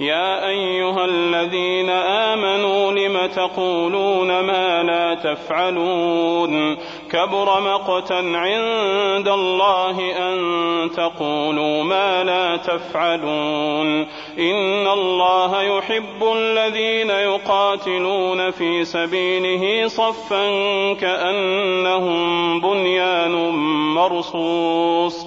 يا أيها الذين آمنوا لم تقولون ما لا تفعلون كبر مقتا عند الله أن تقولوا ما لا تفعلون إن الله يحب الذين يقاتلون في سبيله صفا كأنهم بنيان مرصوص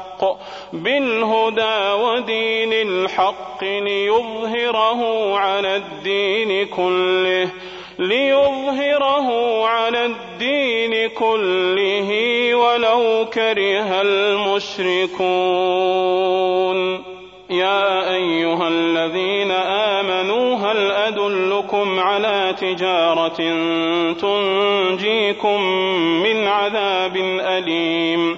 الحق بالهدى ودين الحق ليظهره على الدين كله ليظهره على الدين كله ولو كره المشركون. يا ايها الذين امنوا هل ادلكم على تجاره تنجيكم من عذاب اليم؟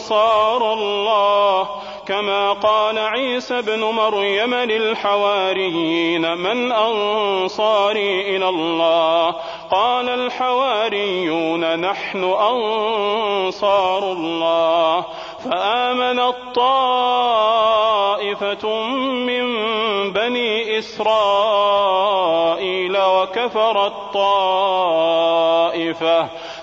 أنصار الله كما قال عيسى ابن مريم للحواريين من أنصاري إلى الله قال الحواريون نحن أنصار الله فآمنت طائفة من بني إسرائيل وكفرت طائفة